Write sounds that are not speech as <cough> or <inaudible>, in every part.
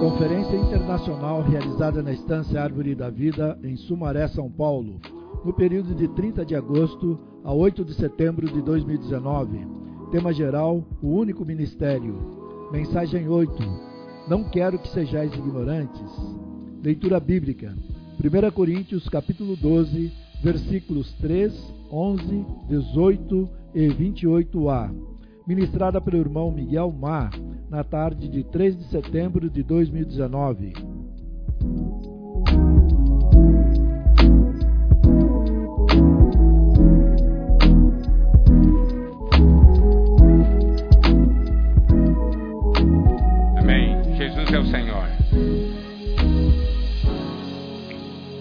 Conferência Internacional realizada na Estância Árvore da Vida, em Sumaré, São Paulo, no período de 30 de agosto a 8 de setembro de 2019. Tema geral: O único ministério. Mensagem 8: Não quero que sejais ignorantes. Leitura bíblica: 1 Coríntios, capítulo 12, versículos 3, 11, 18 e 28a. Ministrada pelo irmão Miguel Mar, na tarde de 3 de setembro de 2019.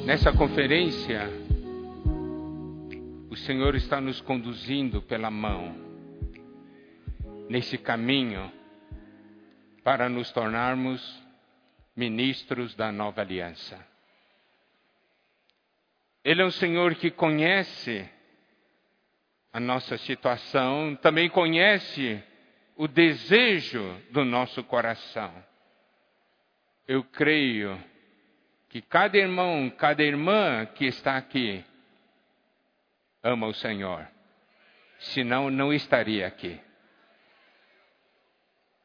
Nessa conferência, o Senhor está nos conduzindo pela mão nesse caminho para nos tornarmos ministros da nova aliança. Ele é um Senhor que conhece a nossa situação, também conhece o desejo do nosso coração. Eu creio que cada irmão, cada irmã que está aqui ama o Senhor. Senão, não estaria aqui.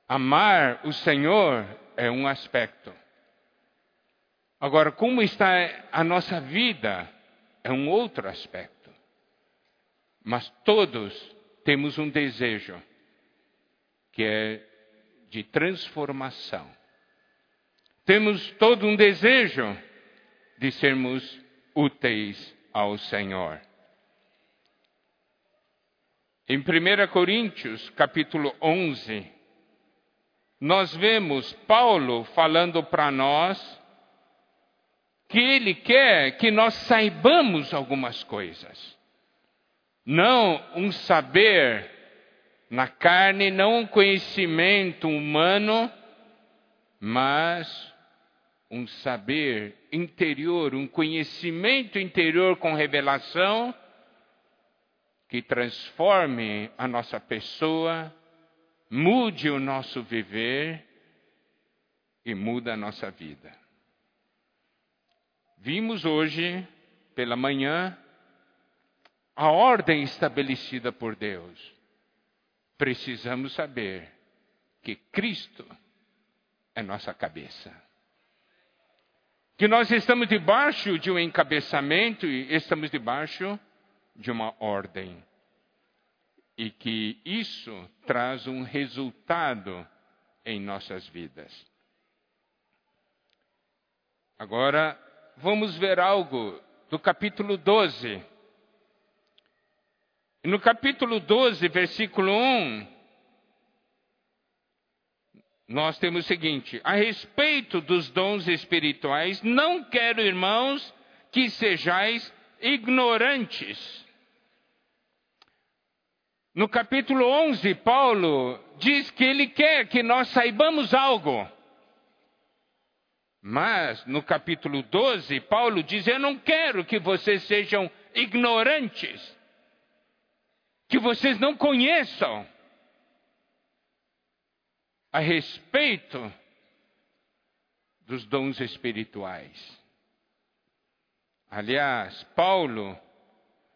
Amar o Senhor é um aspecto. Agora, como está a nossa vida é um outro aspecto. Mas todos temos um desejo que é de transformação. Temos todo um desejo de sermos úteis ao Senhor. Em 1 Coríntios, capítulo 11, nós vemos Paulo falando para nós que ele quer que nós saibamos algumas coisas. Não um saber na carne, não um conhecimento humano, mas um saber interior, um conhecimento interior com revelação que transforme a nossa pessoa, mude o nosso viver e muda a nossa vida. Vimos hoje, pela manhã, a ordem estabelecida por Deus. Precisamos saber que Cristo é nossa cabeça que nós estamos debaixo de um encabeçamento e estamos debaixo de uma ordem. E que isso traz um resultado em nossas vidas. Agora, vamos ver algo do capítulo 12. No capítulo 12, versículo 1, nós temos o seguinte: a respeito dos dons espirituais, não quero, irmãos, que sejais ignorantes. No capítulo 11, Paulo diz que ele quer que nós saibamos algo. Mas no capítulo 12, Paulo diz: Eu não quero que vocês sejam ignorantes, que vocês não conheçam a respeito dos dons espirituais. Aliás, Paulo,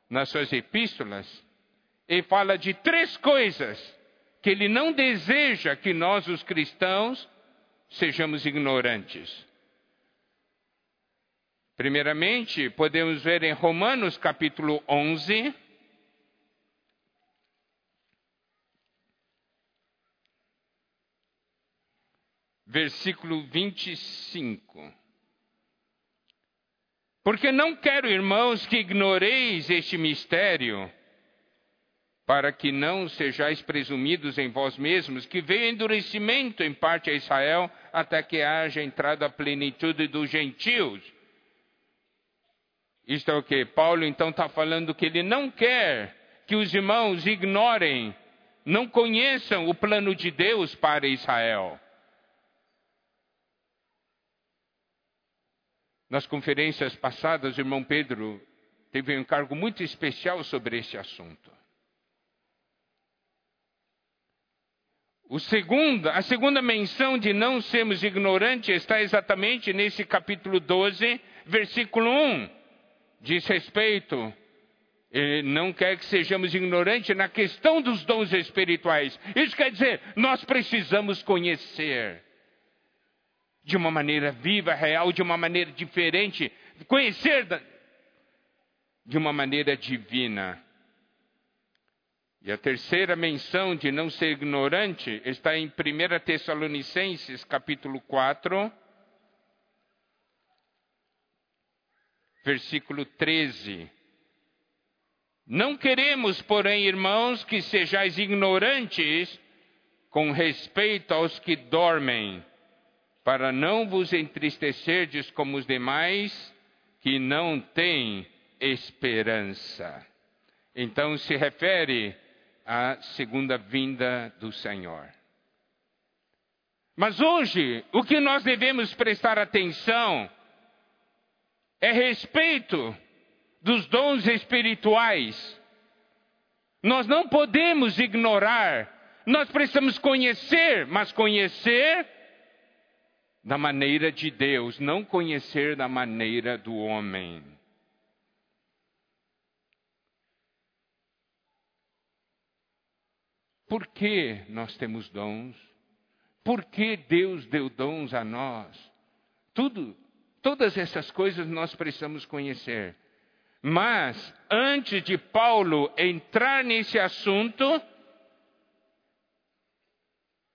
nas suas epístolas, ele fala de três coisas que ele não deseja que nós, os cristãos, sejamos ignorantes. Primeiramente, podemos ver em Romanos capítulo 11, versículo 25. Porque não quero, irmãos, que ignoreis este mistério, para que não sejais presumidos em vós mesmos, que veio endurecimento em parte a Israel, até que haja entrado a plenitude dos gentios. Isto é o que? Paulo então está falando que ele não quer que os irmãos ignorem, não conheçam o plano de Deus para Israel. Nas conferências passadas, o irmão Pedro teve um encargo muito especial sobre esse assunto. Segundo, a segunda menção de não sermos ignorantes está exatamente nesse capítulo 12, versículo 1. Diz respeito, não quer que sejamos ignorantes na questão dos dons espirituais. Isso quer dizer, nós precisamos conhecer de uma maneira viva, real, de uma maneira diferente, conhecer de uma maneira divina. E a terceira menção de não ser ignorante está em 1 Tessalonicenses, capítulo 4, versículo 13. Não queremos, porém, irmãos, que sejais ignorantes com respeito aos que dormem, para não vos entristecerdes como os demais que não têm esperança. Então se refere a segunda vinda do Senhor. Mas hoje, o que nós devemos prestar atenção é respeito dos dons espirituais. Nós não podemos ignorar, nós precisamos conhecer, mas conhecer da maneira de Deus, não conhecer da maneira do homem. Por que nós temos dons? Por que Deus deu dons a nós? Tudo, todas essas coisas nós precisamos conhecer. Mas, antes de Paulo entrar nesse assunto,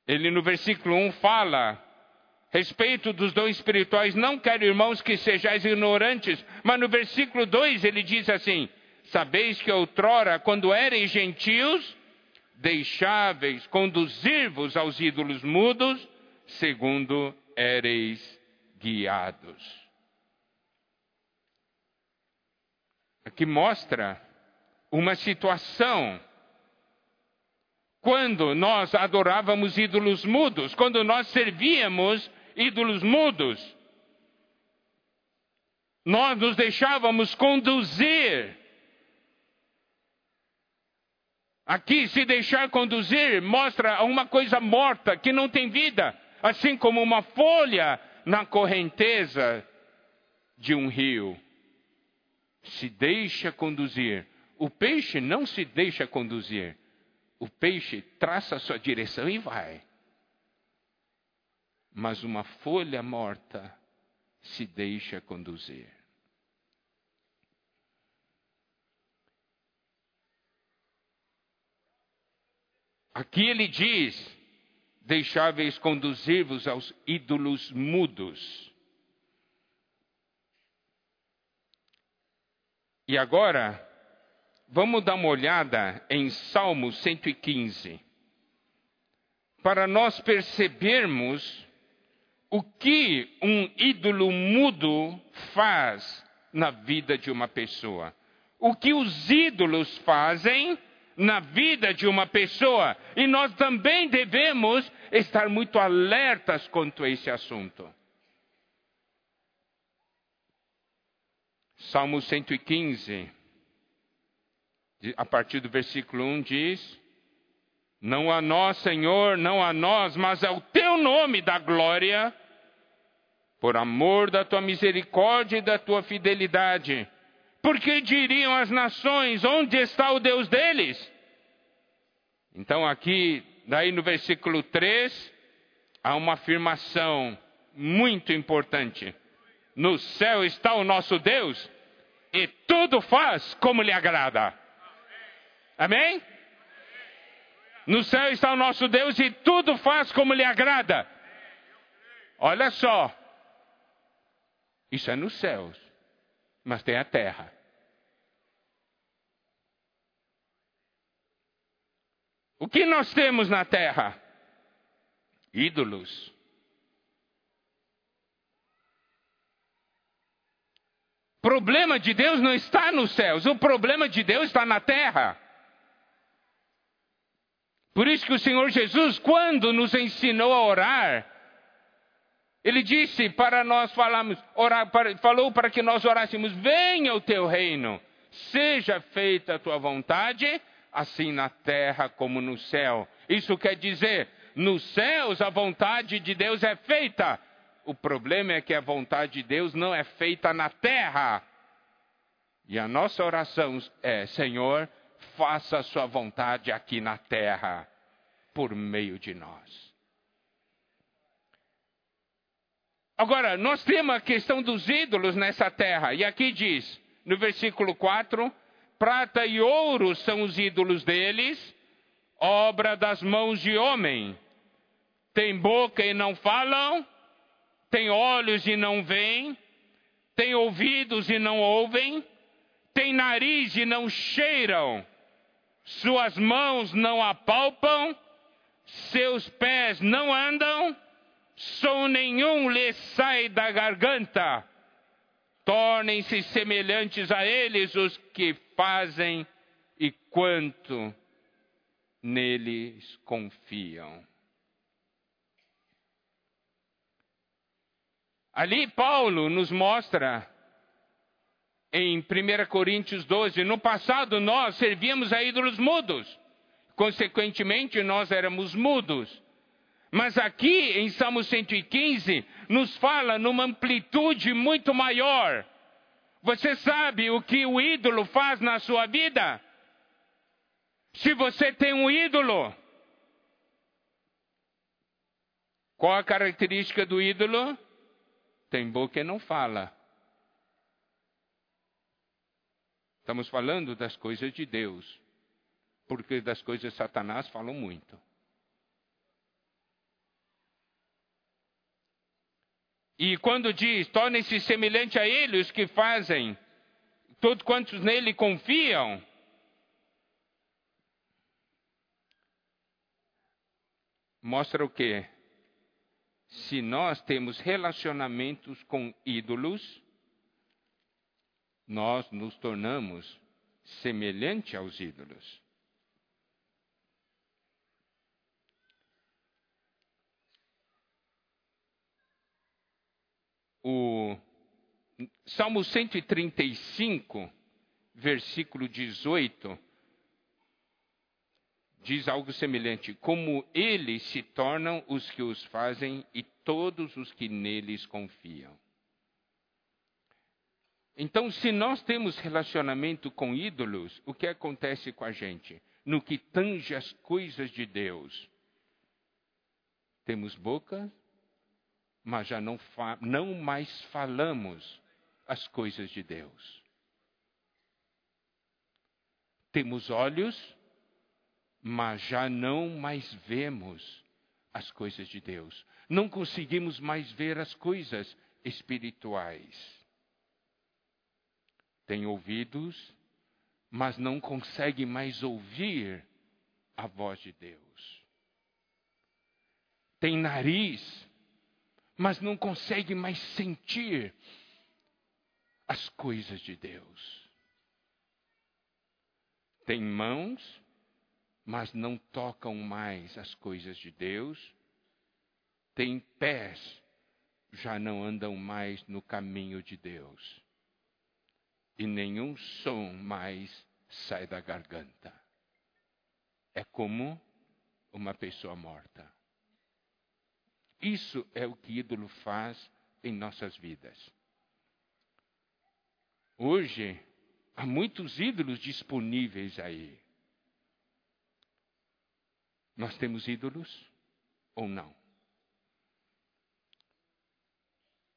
ele no versículo 1 fala respeito dos dons espirituais, não quero, irmãos, que sejais ignorantes, mas no versículo 2 ele diz assim: Sabeis que outrora, quando ereis gentios, deixáveis conduzir-vos aos ídolos mudos, segundo éreis guiados. Aqui mostra uma situação quando nós adorávamos ídolos mudos, quando nós servíamos ídolos mudos. Nós nos deixávamos conduzir Aqui, se deixar conduzir, mostra uma coisa morta, que não tem vida, assim como uma folha na correnteza de um rio. Se deixa conduzir. O peixe não se deixa conduzir. O peixe traça a sua direção e vai. Mas uma folha morta se deixa conduzir. Aqui ele diz: deixáveis conduzir-vos aos ídolos mudos. E agora, vamos dar uma olhada em Salmo 115, para nós percebermos o que um ídolo mudo faz na vida de uma pessoa. O que os ídolos fazem na vida de uma pessoa. E nós também devemos estar muito alertas quanto a esse assunto. Salmo 115, a partir do versículo 1 diz: Não a nós, Senhor, não a nós, mas ao teu nome da glória, por amor da tua misericórdia e da tua fidelidade porque diriam as nações: onde está o Deus deles? Então, aqui, daí no versículo 3, há uma afirmação muito importante: no céu está o nosso Deus e tudo faz como lhe agrada. Amém? No céu está o nosso Deus e tudo faz como lhe agrada. Olha só, isso é nos céus mas tem a terra. O que nós temos na terra? Ídolos. O problema de Deus não está nos céus, o problema de Deus está na terra. Por isso que o Senhor Jesus, quando nos ensinou a orar, ele disse para nós falarmos, orar, para, falou para que nós orássemos: venha o teu reino, seja feita a tua vontade, assim na terra como no céu. Isso quer dizer, nos céus a vontade de Deus é feita. O problema é que a vontade de Deus não é feita na terra. E a nossa oração é: Senhor, faça a sua vontade aqui na terra, por meio de nós. Agora, nós temos a questão dos ídolos nessa terra, e aqui diz, no versículo 4: prata e ouro são os ídolos deles, obra das mãos de homem. Tem boca e não falam, tem olhos e não veem, tem ouvidos e não ouvem, tem nariz e não cheiram, suas mãos não apalpam, seus pés não andam, som nenhum lhes sai da garganta. Tornem-se semelhantes a eles os que fazem e quanto neles confiam. Ali Paulo nos mostra em 1 Coríntios 12, no passado nós servíamos a ídolos mudos. Consequentemente, nós éramos mudos. Mas aqui em Salmo 115 nos fala numa amplitude muito maior. Você sabe o que o ídolo faz na sua vida? Se você tem um ídolo, qual a característica do ídolo? Tem boca e não fala. Estamos falando das coisas de Deus, porque das coisas de Satanás falam muito. E quando diz, tornem-se semelhante a ele os que fazem, todos quantos nele confiam, mostra o quê? Se nós temos relacionamentos com ídolos, nós nos tornamos semelhante aos ídolos. O Salmo 135, versículo 18, diz algo semelhante: Como eles se tornam os que os fazem e todos os que neles confiam. Então, se nós temos relacionamento com ídolos, o que acontece com a gente? No que tange as coisas de Deus, temos boca, mas já não, não mais falamos as coisas de Deus. Temos olhos, mas já não mais vemos as coisas de Deus. Não conseguimos mais ver as coisas espirituais. Tem ouvidos, mas não consegue mais ouvir a voz de Deus. Tem nariz, mas não consegue mais sentir as coisas de Deus. Tem mãos, mas não tocam mais as coisas de Deus. Tem pés, já não andam mais no caminho de Deus. E nenhum som mais sai da garganta. É como uma pessoa morta. Isso é o que ídolo faz em nossas vidas. Hoje, há muitos ídolos disponíveis aí. Nós temos ídolos ou não?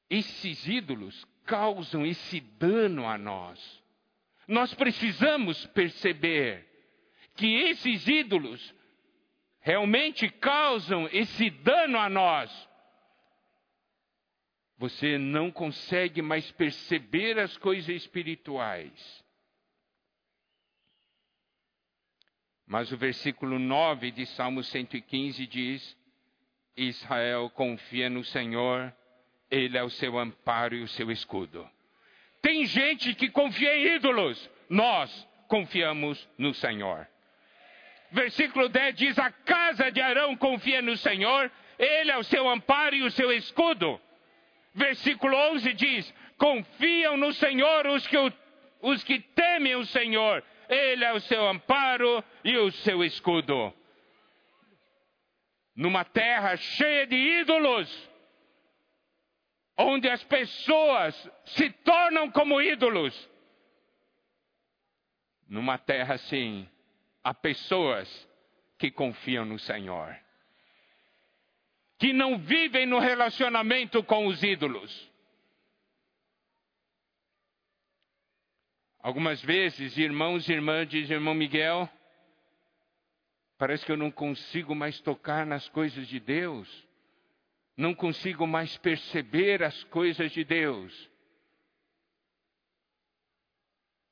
Esses ídolos causam esse dano a nós. Nós precisamos perceber que esses ídolos realmente causam esse dano a nós, você não consegue mais perceber as coisas espirituais. Mas o versículo 9 de Salmo 115 diz: Israel confia no Senhor, Ele é o seu amparo e o seu escudo. Tem gente que confia em ídolos, nós confiamos no Senhor versículo 10 diz: A casa de Arão confia no Senhor, ele é o seu amparo e o seu escudo. Versículo 11 diz: Confiam no Senhor os que o, os que temem o Senhor. Ele é o seu amparo e o seu escudo. Numa terra cheia de ídolos, onde as pessoas se tornam como ídolos. Numa terra assim, há pessoas que confiam no Senhor, que não vivem no relacionamento com os ídolos. Algumas vezes, irmãos e irmãs, diz irmão Miguel, parece que eu não consigo mais tocar nas coisas de Deus não consigo mais perceber as coisas de Deus.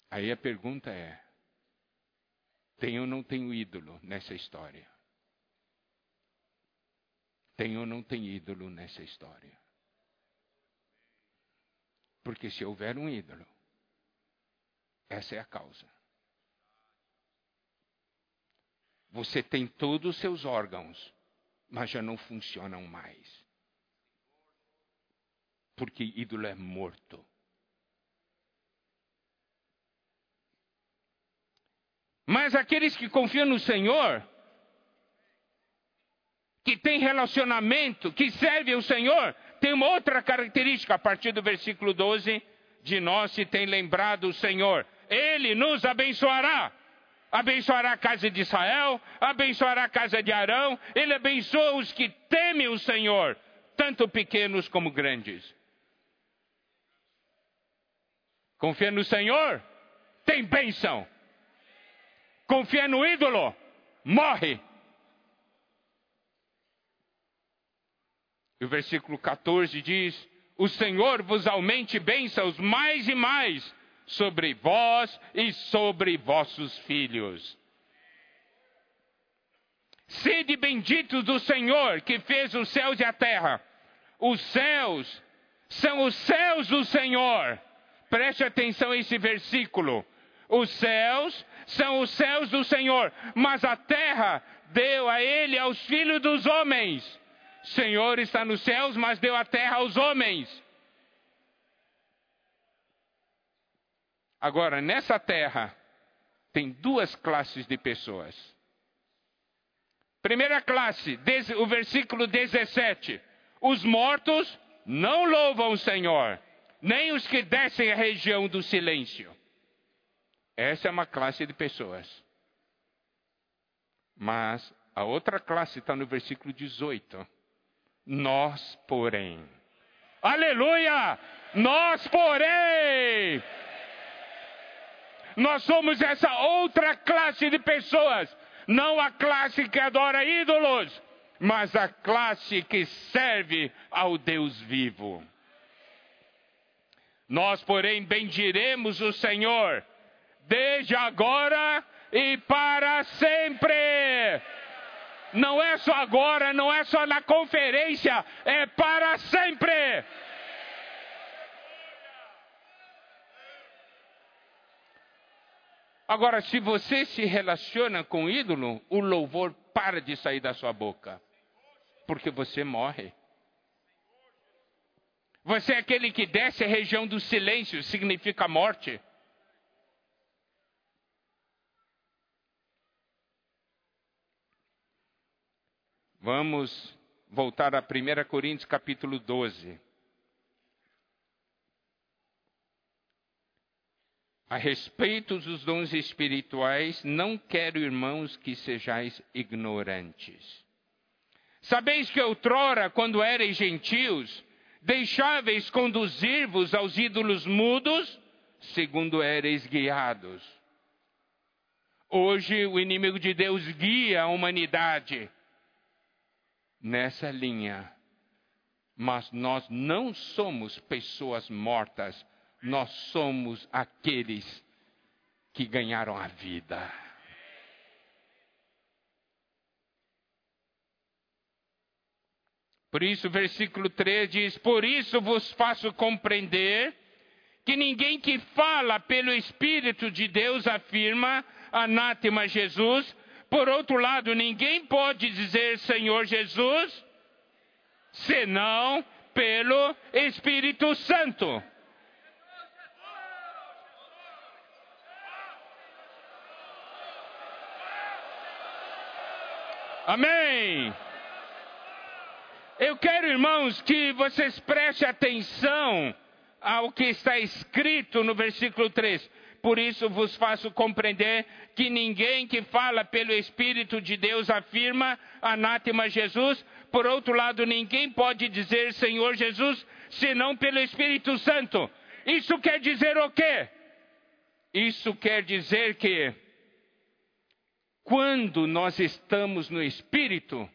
Aí a pergunta é: tem ou não tem ídolo nessa história? Tem ou não tem ídolo nessa história? Porque se houver um ídolo, essa é a causa. Você tem todos os seus órgãos, mas já não funcionam mais porque ídolo é morto. Mas aqueles que confiam no Senhor, que têm relacionamento, que servem o Senhor, tem uma outra característica, a partir do versículo 12, de nós se tem lembrado o Senhor. Ele nos abençoará. Abençoará a casa de Israel, abençoará a casa de Arão, ele abençoa os que temem o Senhor, tanto pequenos como grandes. Confia no Senhor, tem bênção. Confia no ídolo, morre. E o versículo 14 diz: O Senhor vos aumente bênçãos mais e mais sobre vós e sobre vossos filhos. Sede benditos do Senhor que fez os céus e a terra. Os céus são os céus do Senhor Preste atenção a esse versículo. Os céus são os céus do Senhor, mas a terra deu a ele aos filhos dos homens. Senhor está nos céus, mas deu a terra aos homens. Agora, nessa terra, tem duas classes de pessoas. Primeira classe, o versículo 17: os mortos não louvam o Senhor nem os que descem a região do silêncio. Essa é uma classe de pessoas. Mas a outra classe está no versículo 18. Nós, porém. Aleluia! Nós, porém. Nós somos essa outra classe de pessoas. Não a classe que adora ídolos, mas a classe que serve ao Deus vivo. Nós, porém, bendiremos o Senhor, desde agora e para sempre. Não é só agora, não é só na conferência, é para sempre. Agora, se você se relaciona com o ídolo, o louvor para de sair da sua boca, porque você morre. Você é aquele que desce a região do silêncio, significa morte. Vamos voltar a 1 Coríntios capítulo 12. A respeito dos dons espirituais, não quero, irmãos, que sejais ignorantes. Sabeis que outrora, quando erais gentios, Deixáveis conduzir-vos aos ídolos mudos, segundo éreis guiados. Hoje o inimigo de Deus guia a humanidade nessa linha. Mas nós não somos pessoas mortas, nós somos aqueles que ganharam a vida. Por isso, versículo 3 diz: Por isso vos faço compreender que ninguém que fala pelo Espírito de Deus afirma anátema Jesus. Por outro lado, ninguém pode dizer Senhor Jesus senão pelo Espírito Santo. Amém. Eu quero, irmãos, que vocês prestem atenção ao que está escrito no versículo 3. Por isso vos faço compreender que ninguém que fala pelo Espírito de Deus afirma anátema Jesus. Por outro lado, ninguém pode dizer Senhor Jesus senão pelo Espírito Santo. Isso quer dizer o quê? Isso quer dizer que quando nós estamos no Espírito,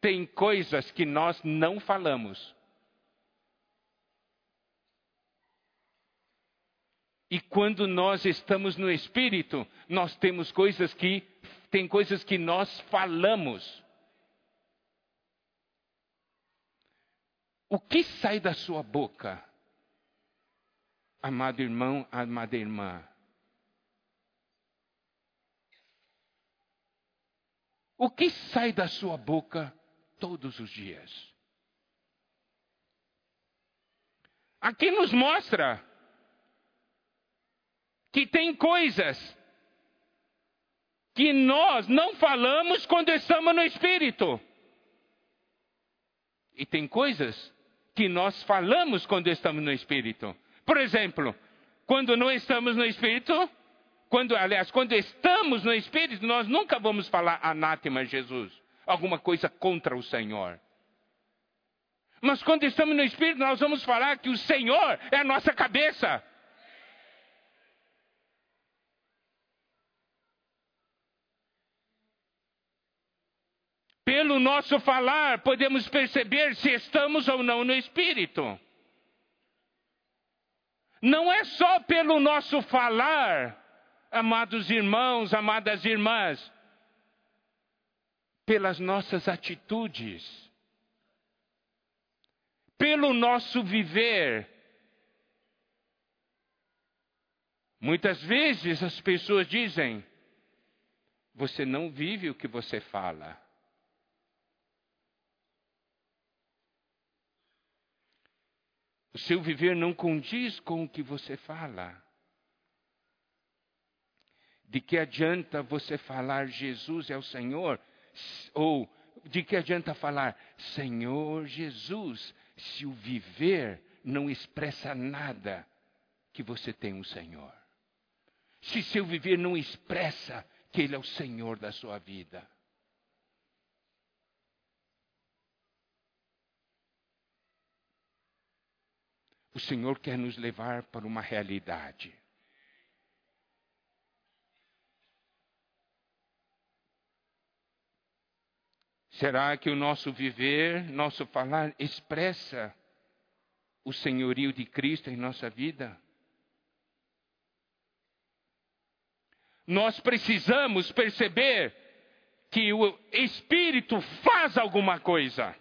tem coisas que nós não falamos. E quando nós estamos no espírito, nós temos coisas que tem coisas que nós falamos. O que sai da sua boca? Amado irmão, amada irmã. O que sai da sua boca todos os dias. Aqui nos mostra que tem coisas que nós não falamos quando estamos no Espírito. E tem coisas que nós falamos quando estamos no Espírito. Por exemplo, quando não estamos no Espírito, quando, aliás, quando estamos no Espírito, nós nunca vamos falar anátema Jesus alguma coisa contra o Senhor. Mas quando estamos no Espírito, nós vamos falar que o Senhor é a nossa cabeça. Pelo nosso falar, podemos perceber se estamos ou não no Espírito. Não é só pelo nosso falar, amados irmãos, amadas irmãs, pelas nossas atitudes, pelo nosso viver. Muitas vezes as pessoas dizem: você não vive o que você fala. O seu viver não condiz com o que você fala. De que adianta você falar Jesus é o Senhor ou de que adianta falar Senhor Jesus, se o viver não expressa nada que você tem um Senhor? Se seu viver não expressa que Ele é o Senhor da sua vida? O Senhor quer nos levar para uma realidade. Será que o nosso viver, nosso falar expressa o senhorio de Cristo em nossa vida? Nós precisamos perceber que o Espírito faz alguma coisa.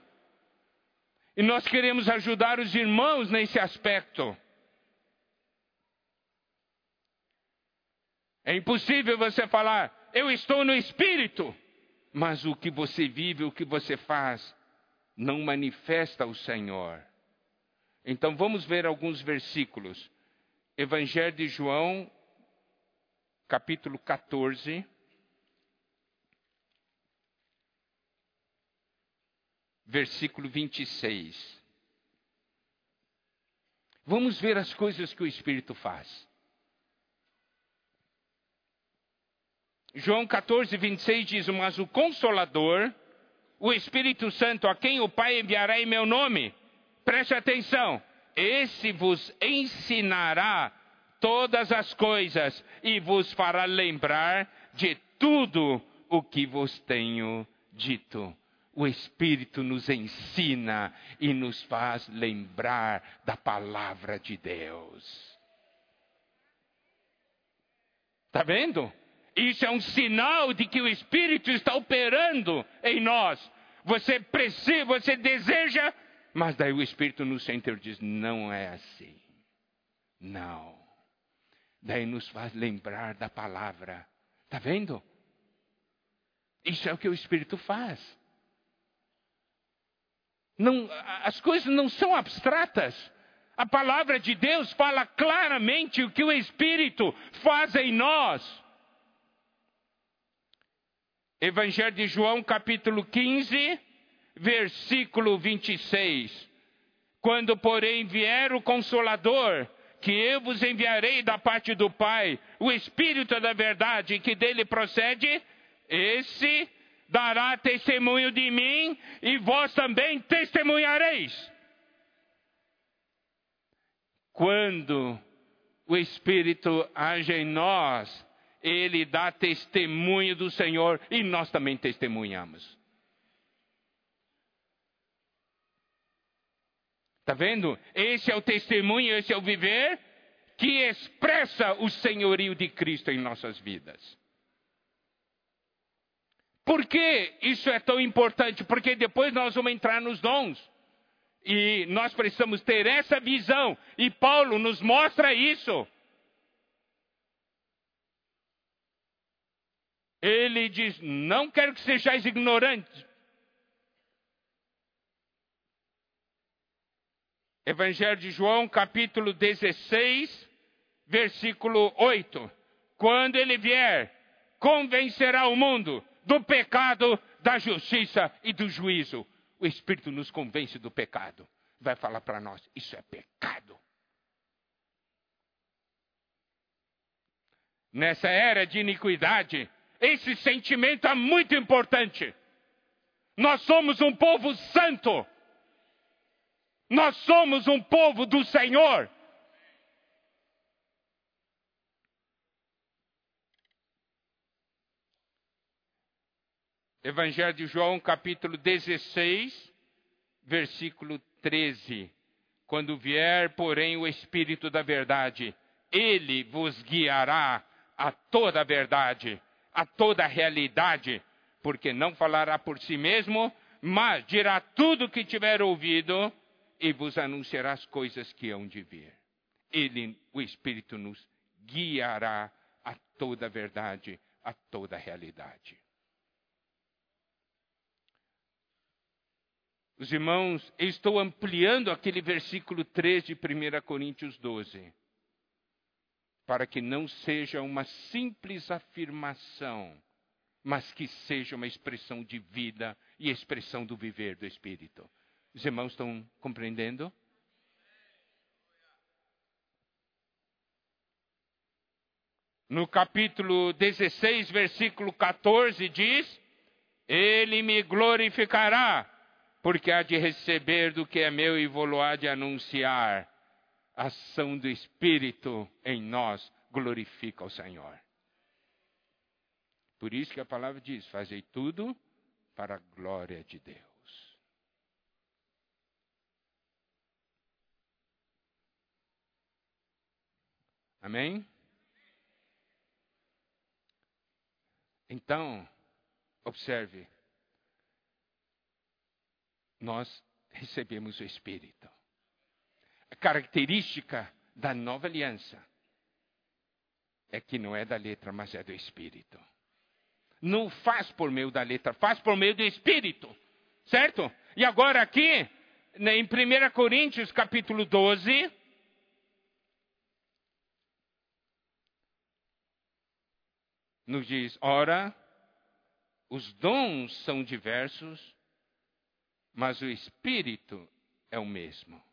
E nós queremos ajudar os irmãos nesse aspecto. É impossível você falar, eu estou no Espírito mas o que você vive, o que você faz, não manifesta o Senhor. Então vamos ver alguns versículos. Evangelho de João, capítulo 14. Versículo 26. Vamos ver as coisas que o Espírito faz. João 14, 26 diz: Mas o Consolador, o Espírito Santo, a quem o Pai enviará em meu nome, preste atenção, esse vos ensinará todas as coisas e vos fará lembrar de tudo o que vos tenho dito. O Espírito nos ensina e nos faz lembrar da palavra de Deus. Está vendo? Isso é um sinal de que o Espírito está operando em nós. Você precisa, você deseja, mas daí o Espírito no centro diz: não é assim. Não. Daí nos faz lembrar da palavra. Está vendo? Isso é o que o Espírito faz. Não, as coisas não são abstratas. A palavra de Deus fala claramente o que o Espírito faz em nós. Evangelho de João, capítulo 15, versículo 26. Quando, porém, vier o Consolador, que eu vos enviarei da parte do Pai, o Espírito da verdade que dele procede, esse dará testemunho de mim e vós também testemunhareis. Quando o Espírito age em nós, ele dá testemunho do Senhor e nós também testemunhamos. Está vendo? Esse é o testemunho, esse é o viver que expressa o senhorio de Cristo em nossas vidas. Por que isso é tão importante? Porque depois nós vamos entrar nos dons. E nós precisamos ter essa visão. E Paulo nos mostra isso. Ele diz: Não quero que sejais ignorantes Evangelho de João, capítulo 16, versículo 8. Quando ele vier, convencerá o mundo do pecado, da justiça e do juízo. O Espírito nos convence do pecado. Vai falar para nós: isso é pecado. Nessa era de iniquidade, esse sentimento é muito importante. Nós somos um povo santo nós somos um povo do Senhor. Evangelho de João, capítulo 16, versículo 13. Quando vier, porém, o Espírito da Verdade, ele vos guiará a toda a verdade, a toda a realidade, porque não falará por si mesmo, mas dirá tudo o que tiver ouvido e vos anunciará as coisas que hão de vir. Ele, o Espírito, nos guiará a toda a verdade, a toda a realidade. Os irmãos, eu estou ampliando aquele versículo 3 de 1 Coríntios 12, para que não seja uma simples afirmação, mas que seja uma expressão de vida e expressão do viver do Espírito. Os irmãos estão compreendendo? No capítulo 16, versículo 14, diz: Ele me glorificará, porque há de receber do que é meu e vou há de anunciar. A ação do Espírito em nós glorifica o Senhor. Por isso que a palavra diz: Fazei tudo para a glória de Deus. Amém? Então, observe. Nós recebemos o Espírito. A característica da nova aliança é que não é da letra, mas é do Espírito. Não faz por meio da letra, faz por meio do Espírito. Certo? E agora aqui, em 1 Coríntios capítulo 12, nos diz: ora, os dons são diversos, mas o Espírito é o mesmo.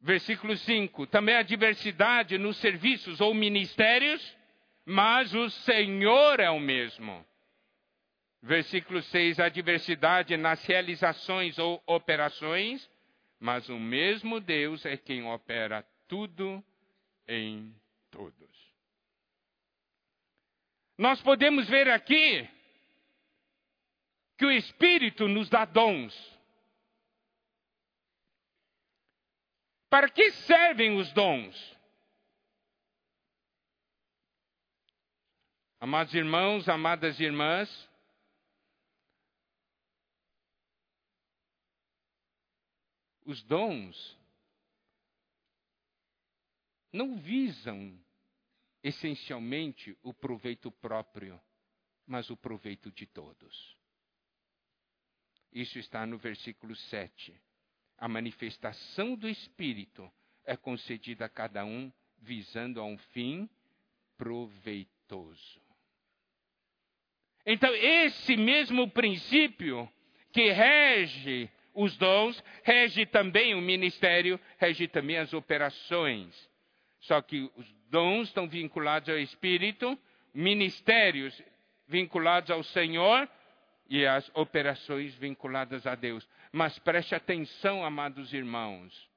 Versículo 5: também há diversidade nos serviços ou ministérios, mas o Senhor é o mesmo. Versículo 6: há diversidade nas realizações ou operações, mas o mesmo Deus é quem opera tudo em todos. Nós podemos ver aqui que o Espírito nos dá dons. Para que servem os dons? Amados irmãos, amadas irmãs, os dons não visam essencialmente o proveito próprio, mas o proveito de todos. Isso está no versículo 7. A manifestação do Espírito é concedida a cada um visando a um fim proveitoso. Então, esse mesmo princípio que rege os dons, rege também o ministério, rege também as operações. Só que os dons estão vinculados ao Espírito, ministérios vinculados ao Senhor e as operações vinculadas a Deus. Mas preste atenção, amados irmãos.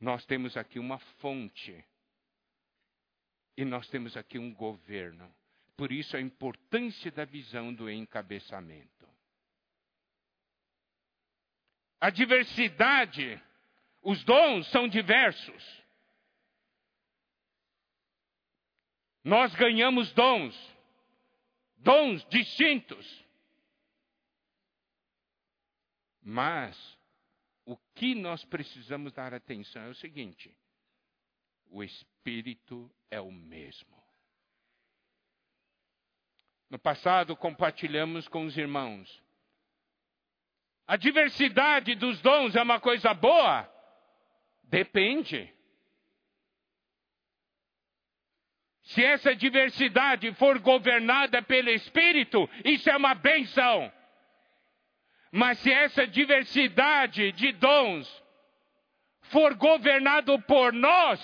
Nós temos aqui uma fonte. E nós temos aqui um governo. Por isso a importância da visão do encabeçamento. A diversidade, os dons são diversos. Nós ganhamos dons, dons distintos. Mas o que nós precisamos dar atenção é o seguinte: o Espírito é o mesmo. No passado, compartilhamos com os irmãos. A diversidade dos dons é uma coisa boa? Depende. Se essa diversidade for governada pelo Espírito, isso é uma benção. Mas se essa diversidade de dons for governado por nós,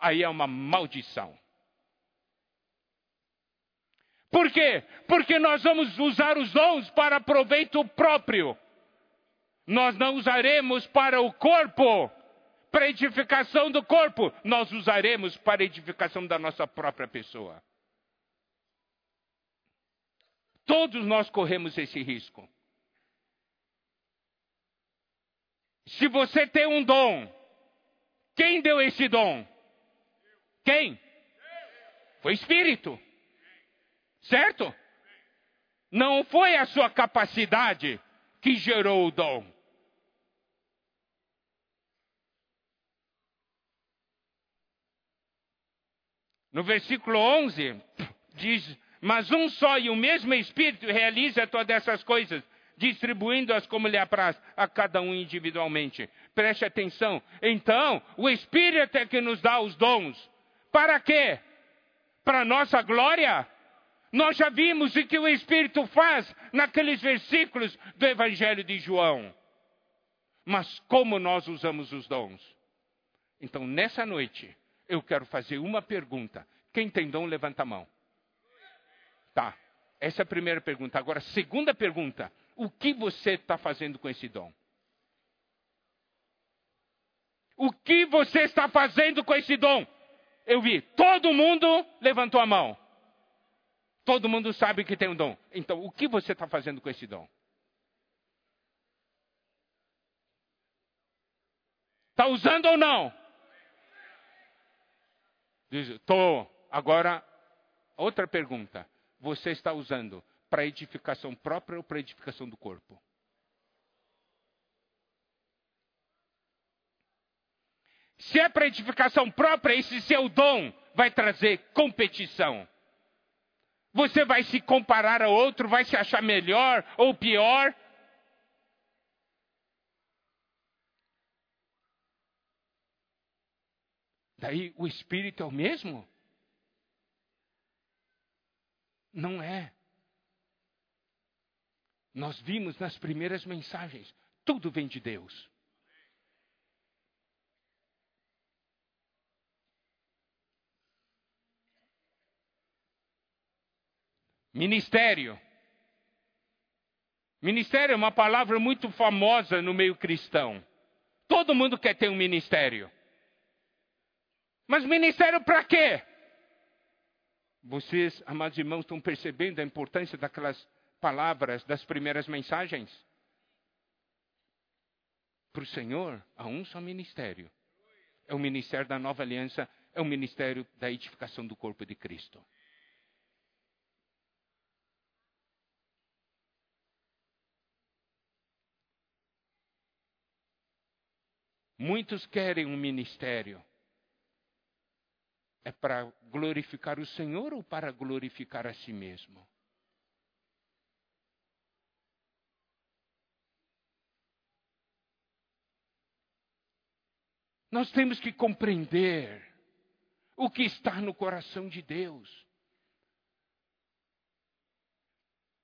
aí é uma maldição. Por quê? Porque nós vamos usar os dons para proveito próprio. Nós não usaremos para o corpo, para edificação do corpo, nós usaremos para edificação da nossa própria pessoa. Todos nós corremos esse risco. Se você tem um dom, quem deu esse dom? Quem? Foi Espírito. Certo? Não foi a sua capacidade que gerou o dom. No versículo 11, diz: Mas um só e o mesmo Espírito realiza todas essas coisas, distribuindo-as como lhe apraz a cada um individualmente. Preste atenção. Então, o Espírito é que nos dá os dons. Para quê? Para nossa glória? Nós já vimos o que o Espírito faz naqueles versículos do Evangelho de João. Mas como nós usamos os dons? Então, nessa noite, eu quero fazer uma pergunta. Quem tem dom, levanta a mão. Tá. Essa é a primeira pergunta. Agora, segunda pergunta. O que você está fazendo com esse dom? O que você está fazendo com esse dom? Eu vi, todo mundo levantou a mão. Todo mundo sabe que tem um dom. Então, o que você está fazendo com esse dom? Está usando ou não? Diz, estou. Agora, outra pergunta. Você está usando para edificação própria ou para edificação do corpo? Se é para edificação própria, esse seu dom vai trazer competição. Você vai se comparar a outro, vai se achar melhor ou pior. Daí o espírito é o mesmo? Não é. Nós vimos nas primeiras mensagens, tudo vem de Deus. Ministério. Ministério é uma palavra muito famosa no meio cristão. Todo mundo quer ter um ministério. Mas ministério para quê? Vocês, amados irmãos, estão percebendo a importância daquelas palavras das primeiras mensagens? Para o Senhor, há um só ministério. É o ministério da nova aliança, é o ministério da edificação do corpo de Cristo. Muitos querem um ministério. É para glorificar o Senhor ou para glorificar a si mesmo? Nós temos que compreender o que está no coração de Deus.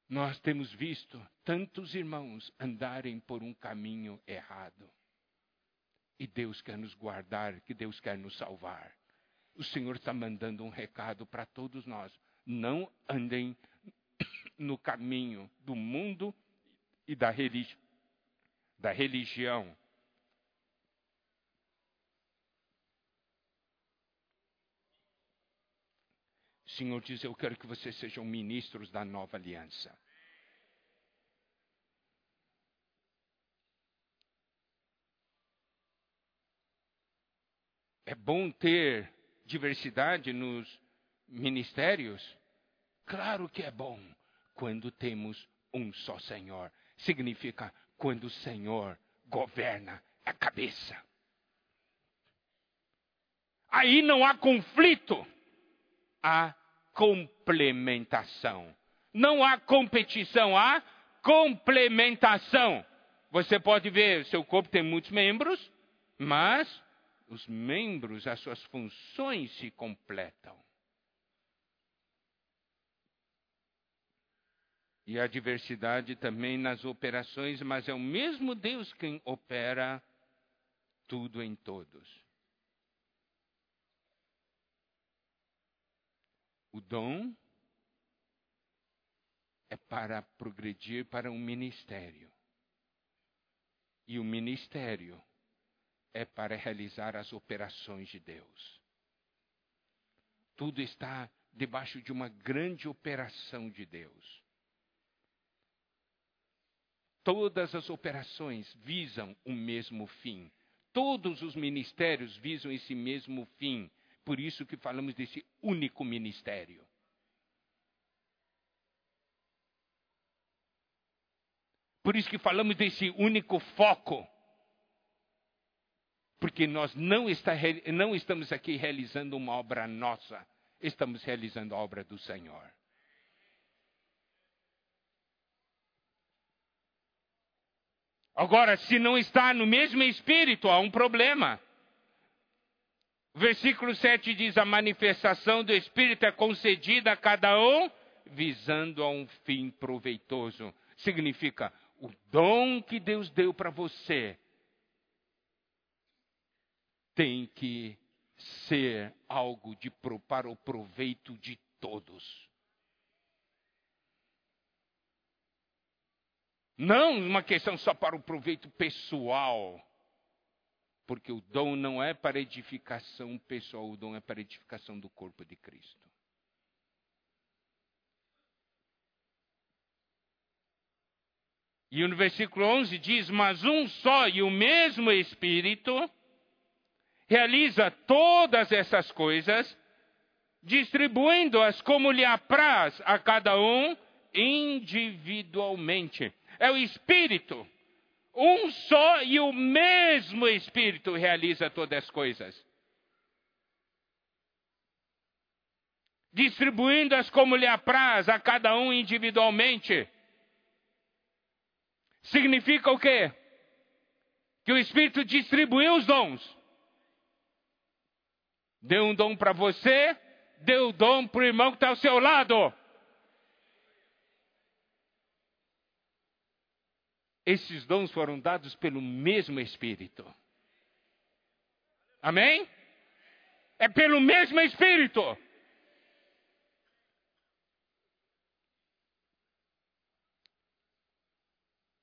Nós temos visto tantos irmãos andarem por um caminho errado. E Deus quer nos guardar, que Deus quer nos salvar. O Senhor está mandando um recado para todos nós. Não andem <coughs> no caminho do mundo e da, da religião O Senhor diz: Eu quero que vocês sejam ministros da nova aliança. É bom ter diversidade nos ministérios? Claro que é bom quando temos um só Senhor. Significa quando o Senhor governa a cabeça. Aí não há conflito, há complementação. Não há competição, há complementação. Você pode ver, seu corpo tem muitos membros, mas os membros, as suas funções se completam. E a diversidade também nas operações, mas é o mesmo Deus quem opera tudo em todos. O dom é para progredir para um ministério. E o ministério é para realizar as operações de Deus. Tudo está debaixo de uma grande operação de Deus. Todas as operações visam o mesmo fim. Todos os ministérios visam esse mesmo fim. Por isso que falamos desse único ministério. Por isso que falamos desse único foco. Porque nós não, está, não estamos aqui realizando uma obra nossa, estamos realizando a obra do Senhor. Agora, se não está no mesmo espírito, há um problema. Versículo 7 diz: A manifestação do Espírito é concedida a cada um, visando a um fim proveitoso. Significa, o dom que Deus deu para você tem que ser algo de, para o proveito de todos. Não uma questão só para o proveito pessoal. Porque o dom não é para edificação pessoal, o dom é para edificação do corpo de Cristo. E no versículo 11 diz: Mas um só e o mesmo Espírito realiza todas essas coisas, distribuindo-as como lhe apraz a cada um individualmente é o Espírito. Um só e o mesmo Espírito realiza todas as coisas. Distribuindo-as como lhe apraz a cada um individualmente. Significa o quê? Que o Espírito distribuiu os dons. Deu um dom para você, deu um dom para o irmão que está ao seu lado. Esses dons foram dados pelo mesmo Espírito. Amém? É pelo mesmo Espírito.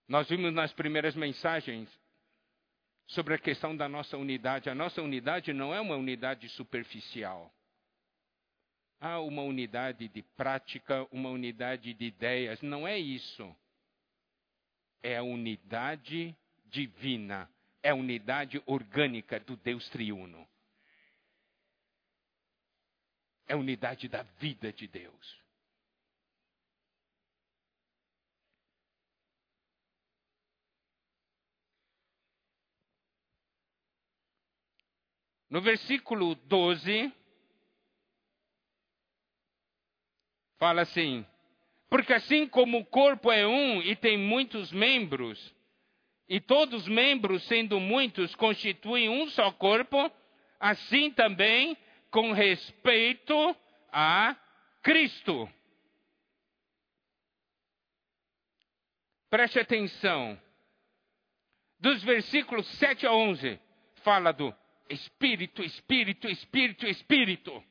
Nós vimos nas primeiras mensagens sobre a questão da nossa unidade. A nossa unidade não é uma unidade superficial. Há uma unidade de prática, uma unidade de ideias. Não é isso é a unidade divina, é a unidade orgânica do Deus triuno. É a unidade da vida de Deus. No versículo 12, fala assim: porque assim como o corpo é um e tem muitos membros, e todos os membros, sendo muitos, constituem um só corpo, assim também com respeito a Cristo. Preste atenção. Dos versículos 7 a 11, fala do Espírito, Espírito, Espírito, Espírito.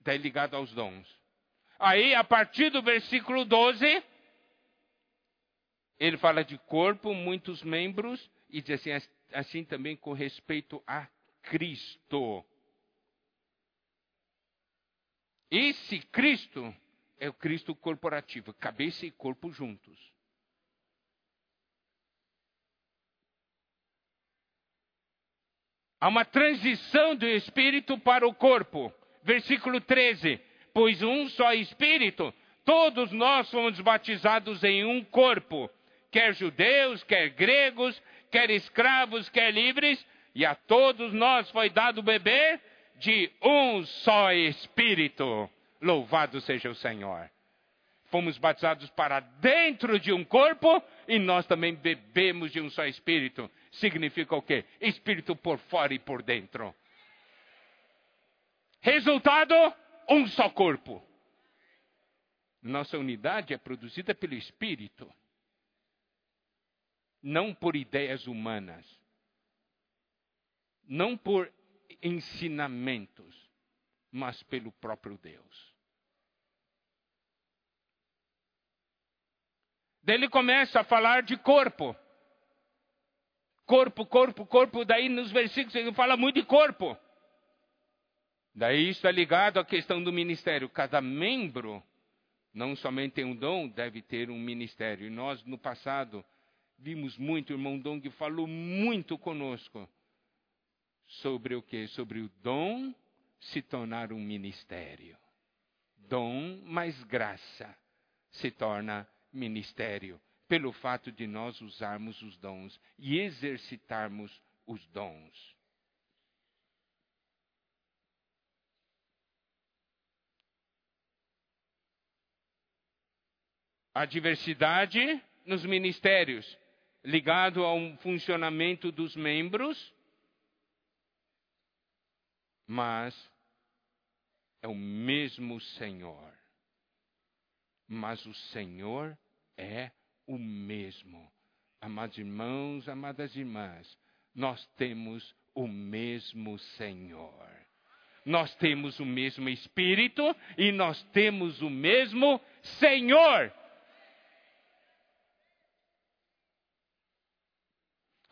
Daí ligado aos dons. Aí, a partir do versículo 12, ele fala de corpo, muitos membros, e diz assim, assim também com respeito a Cristo. Esse Cristo é o Cristo corporativo, cabeça e corpo juntos. Há uma transição do espírito para o corpo. Versículo 13: Pois um só espírito, todos nós fomos batizados em um corpo, quer judeus, quer gregos, quer escravos, quer livres, e a todos nós foi dado beber de um só Espírito. Louvado seja o Senhor. Fomos batizados para dentro de um corpo e nós também bebemos de um só Espírito. Significa o quê? Espírito por fora e por dentro. Resultado: um só corpo. Nossa unidade é produzida pelo Espírito, não por ideias humanas não por ensinamentos, mas pelo próprio Deus. Daí ele começa a falar de corpo. Corpo, corpo, corpo. Daí nos versículos ele fala muito de corpo. Daí está ligado à questão do ministério. Cada membro não somente tem um dom, deve ter um ministério. E nós, no passado, vimos muito, o irmão Dong falou muito conosco sobre o que? Sobre o dom se tornar um ministério. Dom mais graça se torna ministério, pelo fato de nós usarmos os dons e exercitarmos os dons. A diversidade nos ministérios, ligado ao funcionamento dos membros, mas é o mesmo Senhor. Mas o Senhor é o mesmo. Amados irmãos, amadas irmãs, nós temos o mesmo Senhor. Nós temos o mesmo Espírito e nós temos o mesmo Senhor.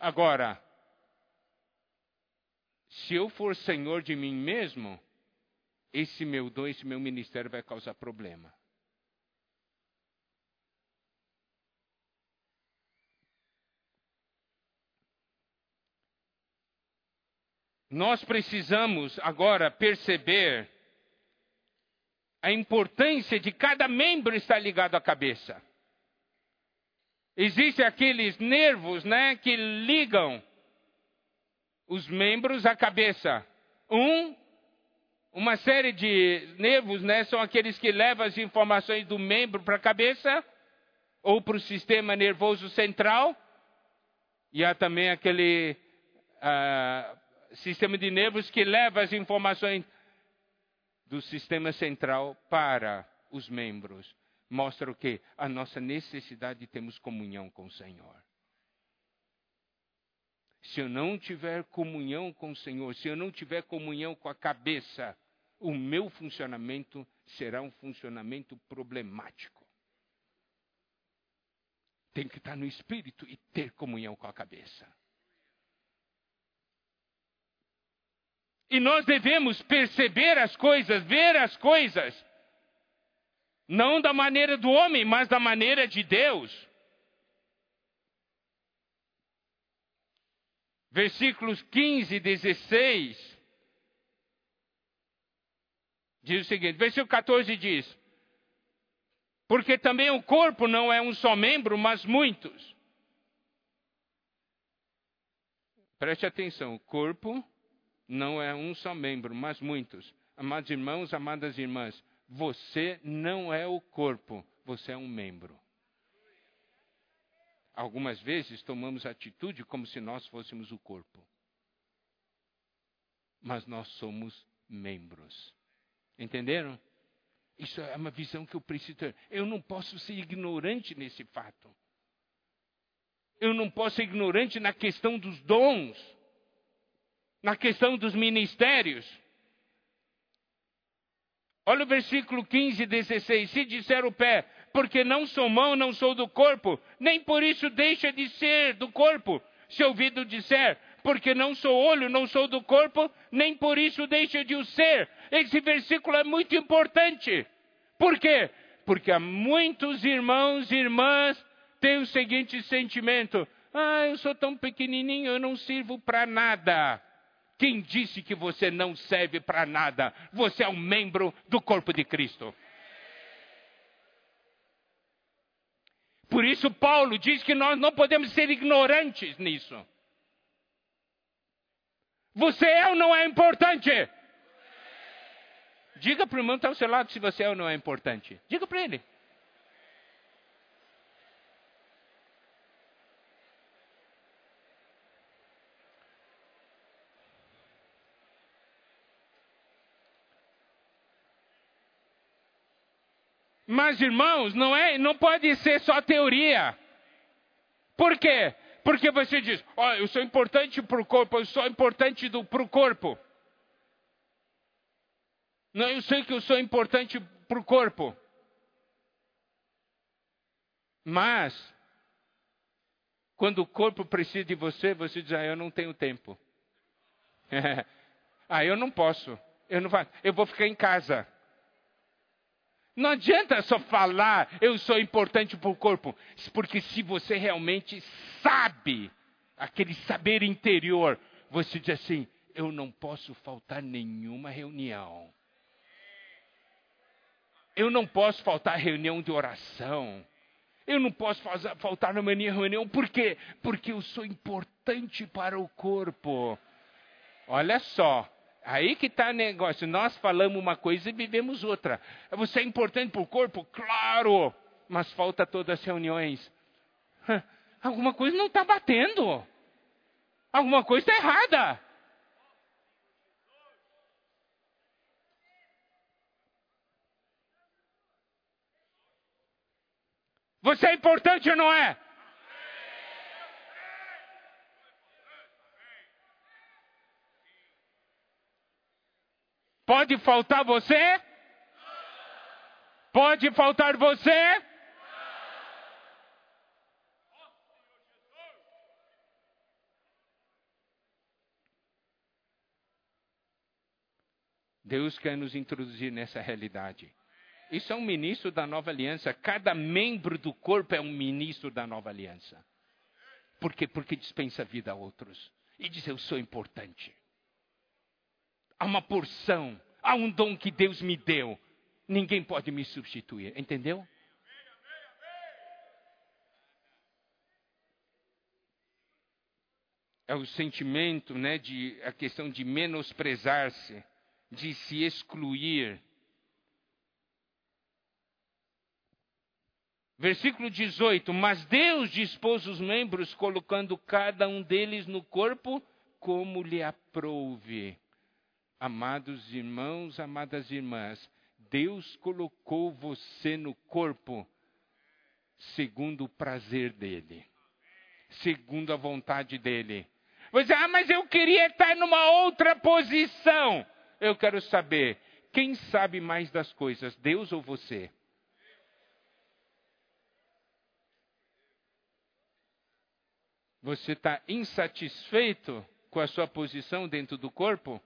Agora, se eu for senhor de mim mesmo, esse meu dom, esse meu ministério vai causar problema. Nós precisamos agora perceber a importância de cada membro estar ligado à cabeça. Existem aqueles nervos, né, que ligam os membros à cabeça. Um, uma série de nervos, né, são aqueles que levam as informações do membro para a cabeça ou para o sistema nervoso central. E há também aquele uh, sistema de nervos que leva as informações do sistema central para os membros. Mostra o que? A nossa necessidade de termos comunhão com o Senhor se eu não tiver comunhão com o Senhor, se eu não tiver comunhão com a cabeça, o meu funcionamento será um funcionamento problemático. Tem que estar no espírito e ter comunhão com a cabeça. E nós devemos perceber as coisas, ver as coisas, não da maneira do homem, mas da maneira de Deus. versículos 15 e 16, diz o seguinte: versículo 14 diz: Porque também o corpo não é um só membro, mas muitos. Preste atenção: o corpo não é um só membro, mas muitos. Amados irmãos, amadas irmãs, você não é o corpo, você é um membro. Algumas vezes tomamos atitude como se nós fôssemos o corpo. Mas nós somos membros. Entenderam? Isso é uma visão que eu preciso ter. Eu não posso ser ignorante nesse fato. Eu não posso ser ignorante na questão dos dons, na questão dos ministérios. Olha o versículo 15 e 16. Se disser o pé, porque não sou mão, não sou do corpo, nem por isso deixa de ser do corpo. Se ouvido disser, porque não sou olho, não sou do corpo, nem por isso deixa de o ser. Esse versículo é muito importante. Por quê? Porque há muitos irmãos e irmãs têm o seguinte sentimento: ah, eu sou tão pequenininho, eu não sirvo para nada. Quem disse que você não serve para nada? Você é um membro do corpo de Cristo. Por isso, Paulo diz que nós não podemos ser ignorantes nisso. Você é ou não é importante? Diga para o irmão que está ao seu lado se você é ou não é importante. Diga para ele. Mas, irmãos, não, é, não pode ser só teoria. Por quê? Porque você diz, ó, oh, eu sou importante para o corpo, eu sou importante para o corpo. Não, eu sei que eu sou importante para o corpo. Mas, quando o corpo precisa de você, você diz, ah, eu não tenho tempo. <laughs> ah, eu não posso. Eu não faço. Eu vou ficar em casa. Não adianta só falar, eu sou importante para o corpo, porque se você realmente sabe, aquele saber interior, você diz assim: eu não posso faltar nenhuma reunião. Eu não posso faltar reunião de oração. Eu não posso faltar numa reunião, por quê? Porque eu sou importante para o corpo. Olha só, Aí que está o negócio. Nós falamos uma coisa e vivemos outra. Você é importante para o corpo? Claro! Mas falta todas as reuniões. Alguma coisa não está batendo. Alguma coisa está errada. Você é importante ou não é? Pode faltar você? Pode faltar você? Deus quer nos introduzir nessa realidade. Isso é um ministro da nova aliança. Cada membro do corpo é um ministro da nova aliança. Por quê? Porque dispensa vida a outros. E diz: Eu sou importante há uma porção, há um dom que Deus me deu. Ninguém pode me substituir, entendeu? É o sentimento, né, de a questão de menosprezar-se, de se excluir. Versículo 18: Mas Deus dispôs os membros, colocando cada um deles no corpo como lhe aprouve. Amados irmãos, amadas irmãs, Deus colocou você no corpo segundo o prazer dele, segundo a vontade dele. Você, ah, mas eu queria estar numa outra posição. Eu quero saber, quem sabe mais das coisas, Deus ou você? Você está insatisfeito com a sua posição dentro do corpo?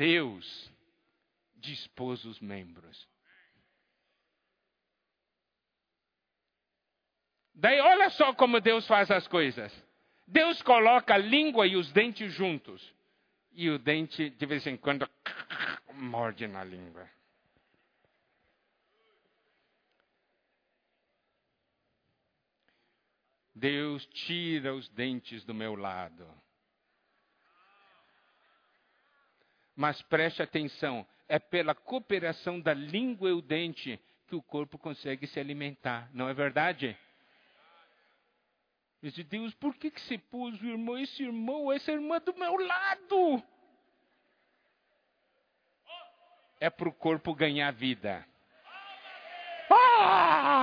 Deus dispôs os membros. Daí olha só como Deus faz as coisas. Deus coloca a língua e os dentes juntos. E o dente, de vez em quando, <laughs> morde na língua. Deus tira os dentes do meu lado. Mas preste atenção, é pela cooperação da língua e o dente que o corpo consegue se alimentar, não é verdade? Disse, Deus, por que, que você pôs o irmão, esse irmão, essa irmã do meu lado? é para o corpo ganhar vida. Ah!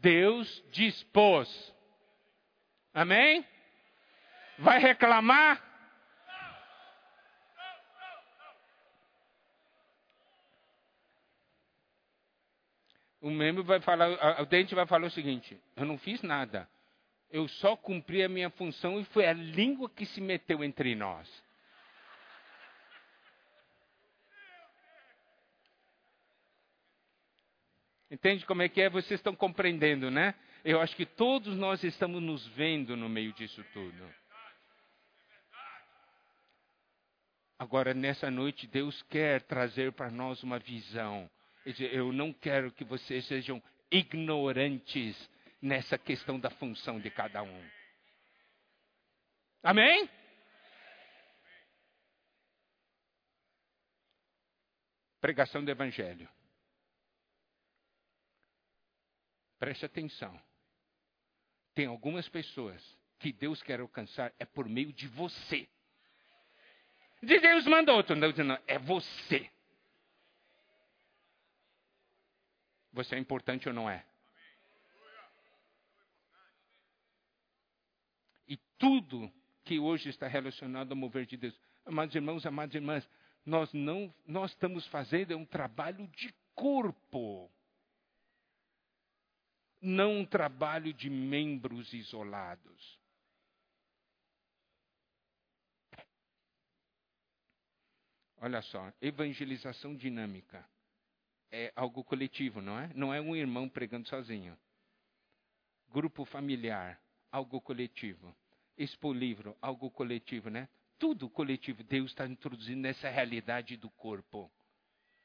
Deus dispôs. Amém? Vai reclamar? O membro vai falar, o dente vai falar o seguinte: eu não fiz nada. Eu só cumpri a minha função e foi a língua que se meteu entre nós. Entende como é que é? Vocês estão compreendendo, né? Eu acho que todos nós estamos nos vendo no meio disso tudo. Agora, nessa noite, Deus quer trazer para nós uma visão. Eu não quero que vocês sejam ignorantes nessa questão da função de cada um. Amém? Pregação do Evangelho. Preste atenção. Tem algumas pessoas que Deus quer alcançar é por meio de você. De Deus manda outro, não, não, é você. Você é importante ou não é? E tudo que hoje está relacionado ao mover de Deus. Amados irmãos, amadas irmãs, nós não, nós estamos fazendo um trabalho de corpo não um trabalho de membros isolados. Olha só, evangelização dinâmica é algo coletivo, não é? Não é um irmão pregando sozinho. Grupo familiar, algo coletivo. Expo livro, algo coletivo, né? Tudo coletivo. Deus está introduzindo nessa realidade do corpo.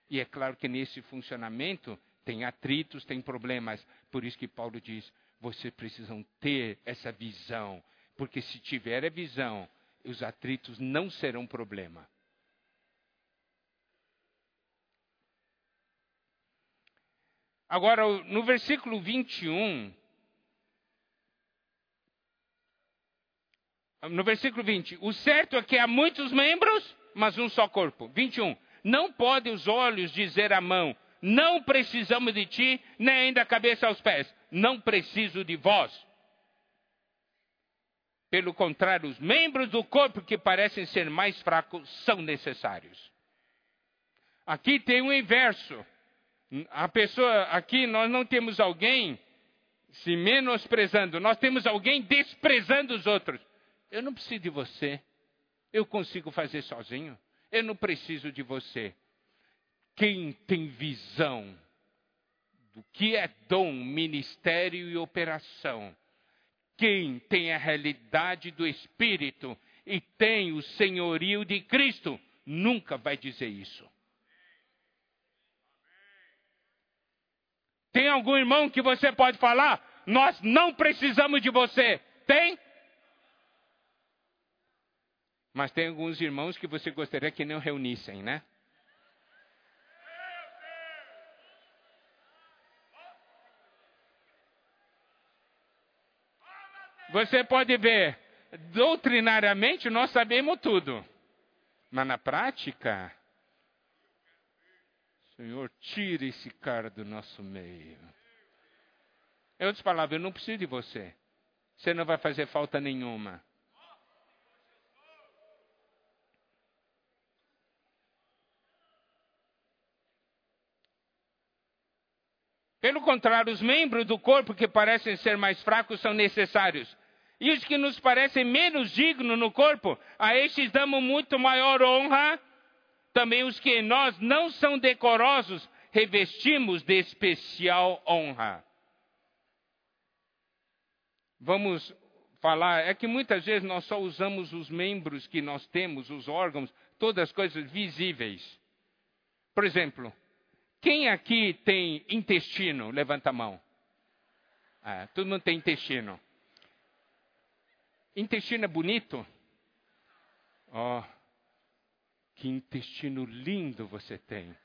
E é claro que nesse funcionamento tem atritos, tem problemas. Por isso que Paulo diz: vocês precisam ter essa visão. Porque se tiver a visão, os atritos não serão problema. Agora, no versículo 21, no versículo 20, o certo é que há muitos membros, mas um só corpo. 21. Não podem os olhos dizer à mão, não precisamos de ti, nem da cabeça aos pés. Não preciso de vós. Pelo contrário, os membros do corpo que parecem ser mais fracos são necessários. Aqui tem o um inverso. A pessoa, aqui nós não temos alguém se menosprezando, nós temos alguém desprezando os outros. Eu não preciso de você. Eu consigo fazer sozinho. Eu não preciso de você. Quem tem visão do que é dom, ministério e operação, quem tem a realidade do Espírito e tem o senhorio de Cristo, nunca vai dizer isso. Tem algum irmão que você pode falar? Nós não precisamos de você. Tem? Mas tem alguns irmãos que você gostaria que não reunissem, né? Você pode ver, doutrinariamente nós sabemos tudo. Mas na prática, Senhor, tire esse cara do nosso meio. Em outras palavras, eu não preciso de você. Você não vai fazer falta nenhuma. Pelo contrário, os membros do corpo que parecem ser mais fracos são necessários. E os que nos parecem menos dignos no corpo, a estes damos muito maior honra. Também os que em nós não são decorosos, revestimos de especial honra. Vamos falar, é que muitas vezes nós só usamos os membros que nós temos, os órgãos, todas as coisas visíveis. Por exemplo, quem aqui tem intestino? Levanta a mão. Ah, todo mundo tem intestino. Intestino é bonito? Ó, oh, que intestino lindo você tem.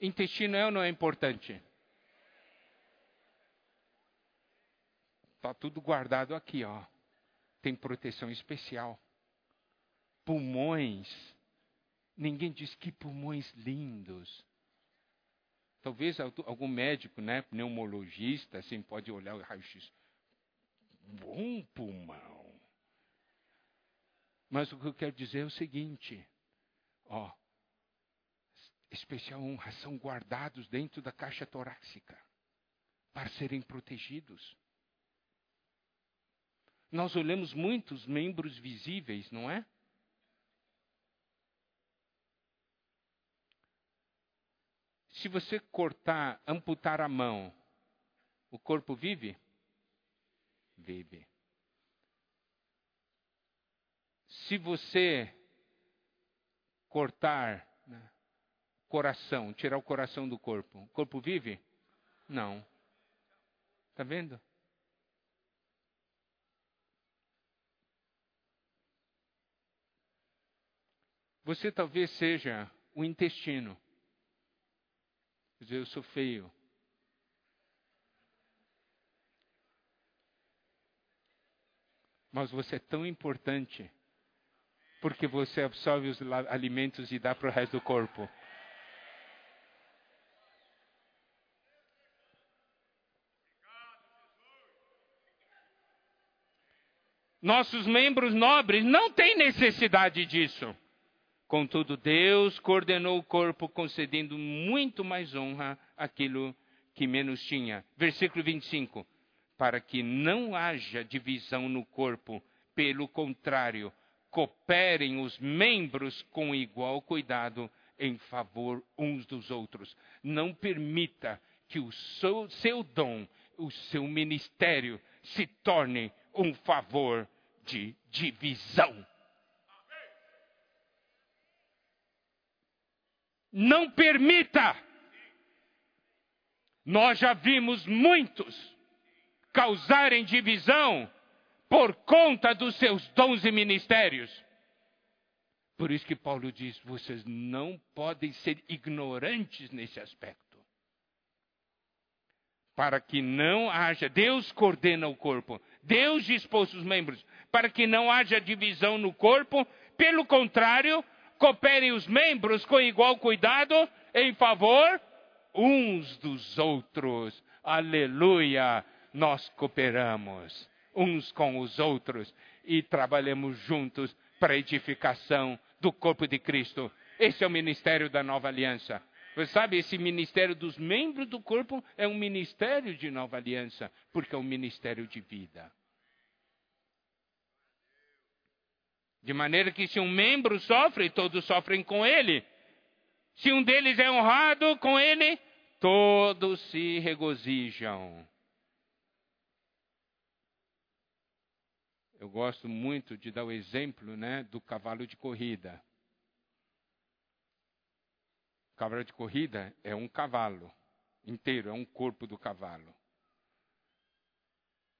Intestino é ou não é importante? Está tudo guardado aqui, ó. Tem proteção especial. Pulmões. Ninguém diz que pulmões lindos. Talvez algum médico, né, pneumologista, assim, pode olhar o raio-x. Bom pulmão. Mas o que eu quero dizer é o seguinte, ó, especial honra, são guardados dentro da caixa torácica para serem protegidos. Nós olhamos muitos membros visíveis, não é? Se você cortar, amputar a mão, o corpo vive? Vive. Se você cortar né, coração, tirar o coração do corpo, o corpo vive? Não. Está vendo? Você talvez seja o intestino. Dizer, eu sou feio. Mas você é tão importante porque você absorve os alimentos e dá para o resto do corpo. Nossos membros nobres não têm necessidade disso. Contudo, Deus coordenou o corpo, concedendo muito mais honra àquilo que menos tinha. Versículo 25. Para que não haja divisão no corpo, pelo contrário, cooperem os membros com igual cuidado em favor uns dos outros. Não permita que o seu, seu dom, o seu ministério, se torne um favor de divisão. Não permita. Nós já vimos muitos causarem divisão por conta dos seus dons e ministérios. Por isso que Paulo diz: vocês não podem ser ignorantes nesse aspecto. Para que não haja, Deus coordena o corpo, Deus dispôs os membros, para que não haja divisão no corpo, pelo contrário, cooperem os membros com igual cuidado em favor uns dos outros. Aleluia! Nós cooperamos uns com os outros e trabalhemos juntos para a edificação do corpo de Cristo. Esse é o ministério da nova aliança. Você sabe, esse ministério dos membros do corpo é um ministério de nova aliança, porque é um ministério de vida. De maneira que se um membro sofre, todos sofrem com ele. Se um deles é honrado com ele, todos se regozijam. Eu gosto muito de dar o exemplo né, do cavalo de corrida. O cavalo de corrida é um cavalo inteiro, é um corpo do cavalo.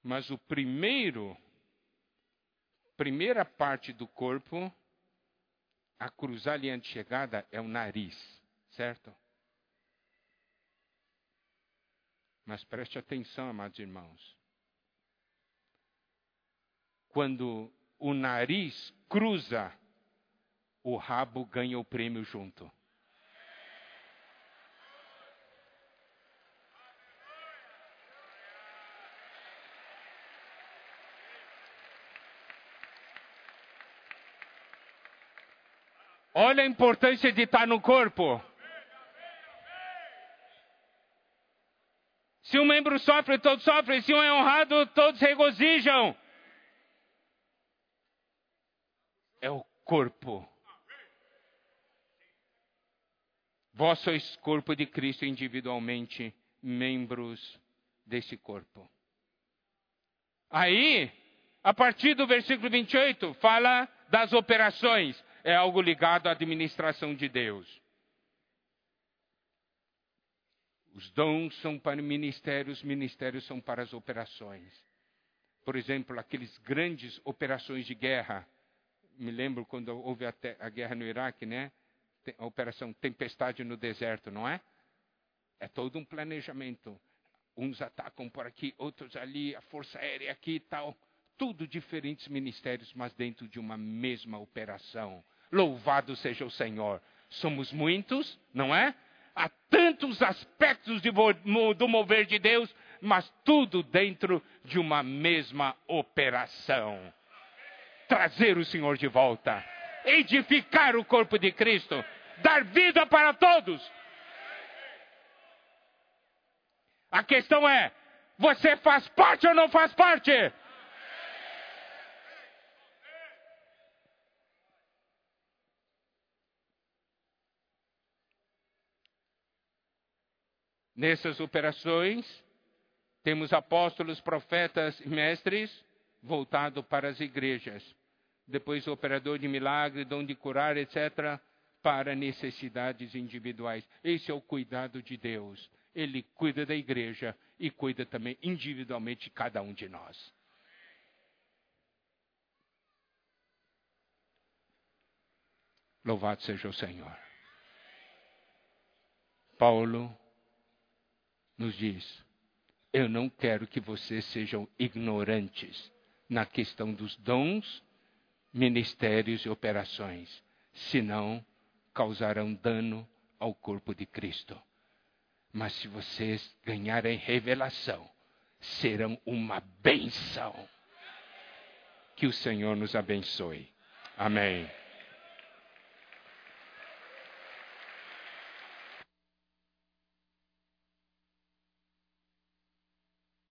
Mas o primeiro primeira parte do corpo a cruzar a linha de chegada é o nariz, certo? Mas preste atenção, amados irmãos. Quando o nariz cruza, o rabo ganha o prêmio junto. Olha a importância de estar no corpo. Se um membro sofre, todos sofrem. Se um é honrado, todos regozijam. É o corpo. Vós sois corpo de Cristo individualmente, membros desse corpo. Aí, a partir do versículo 28, fala das operações é algo ligado à administração de Deus. Os dons são para ministérios, ministérios são para as operações. Por exemplo, aqueles grandes operações de guerra. Me lembro quando houve a, a guerra no Iraque, né? A operação Tempestade no Deserto, não é? É todo um planejamento. Uns atacam por aqui, outros ali, a Força Aérea aqui e tal. Tudo diferentes ministérios, mas dentro de uma mesma operação. Louvado seja o Senhor. Somos muitos, não é? Há tantos aspectos de, do mover de Deus, mas tudo dentro de uma mesma operação. Trazer o Senhor de volta, edificar o corpo de Cristo, dar vida para todos. A questão é: você faz parte ou não faz parte? Nessas operações, temos apóstolos, profetas e mestres voltado para as igrejas. Depois, operador de milagre, dom de curar, etc., para necessidades individuais. Esse é o cuidado de Deus. Ele cuida da igreja e cuida também individualmente cada um de nós. Louvado seja o Senhor. Paulo nos diz: Eu não quero que vocês sejam ignorantes na questão dos dons, ministérios e operações, senão causarão dano ao corpo de Cristo. Mas se vocês ganharem revelação, serão uma benção. Que o Senhor nos abençoe. Amém.